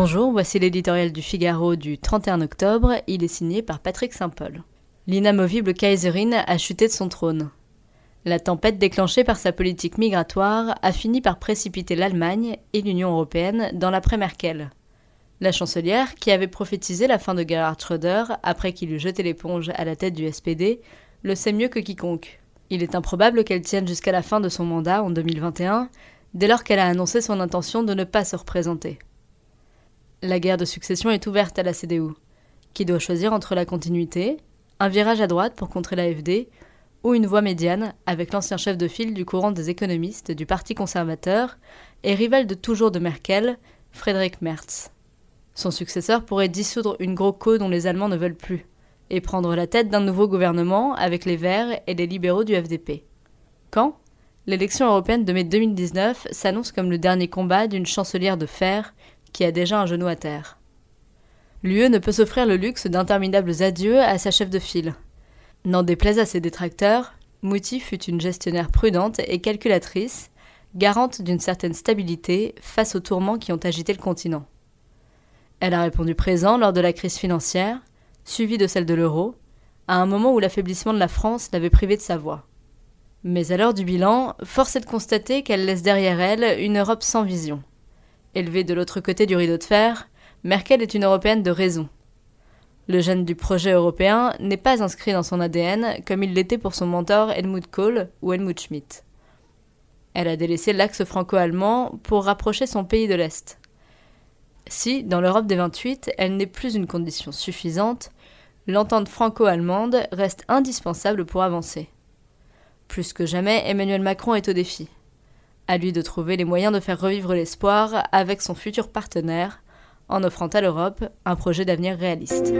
Bonjour, voici l'éditorial du Figaro du 31 octobre. Il est signé par Patrick Saint-Paul. L'inamovible Kaiserin a chuté de son trône. La tempête déclenchée par sa politique migratoire a fini par précipiter l'Allemagne et l'Union européenne dans l'après-Merkel. La chancelière, qui avait prophétisé la fin de Gerhard Schröder après qu'il eut jeté l'éponge à la tête du SPD, le sait mieux que quiconque. Il est improbable qu'elle tienne jusqu'à la fin de son mandat en 2021, dès lors qu'elle a annoncé son intention de ne pas se représenter. La guerre de succession est ouverte à la CDU, qui doit choisir entre la continuité, un virage à droite pour contrer l'AFD, ou une voie médiane avec l'ancien chef de file du courant des économistes du Parti conservateur et rival de toujours de Merkel, Friedrich Merz. Son successeur pourrait dissoudre une GroKo dont les Allemands ne veulent plus, et prendre la tête d'un nouveau gouvernement avec les Verts et les libéraux du FDP. Quand? L'élection européenne de mai 2019 s'annonce comme le dernier combat d'une chancelière de fer qui a déjà un genou à terre. L'UE ne peut s'offrir le luxe d'interminables adieux à sa chef de file. N'en déplaise à ses détracteurs, Mouti fut une gestionnaire prudente et calculatrice, garante d'une certaine stabilité face aux tourments qui ont agité le continent. Elle a répondu présent lors de la crise financière, suivie de celle de l'euro, à un moment où l'affaiblissement de la France l'avait privée de sa voix. Mais à l'heure du bilan, force est de constater qu'elle laisse derrière elle une Europe sans vision. Élevée de l'autre côté du rideau de fer, Merkel est une Européenne de raison. Le gène du projet européen n'est pas inscrit dans son ADN comme il l'était pour son mentor Helmut Kohl ou Helmut Schmidt. Elle a délaissé l'axe franco-allemand pour rapprocher son pays de l'Est. Si, dans l'Europe des 28, elle n'est plus une condition suffisante, l'entente franco-allemande reste indispensable pour avancer. Plus que jamais, Emmanuel Macron est au défi. À lui de trouver les moyens de faire revivre l'espoir avec son futur partenaire, en offrant à l'Europe un projet d'avenir réaliste.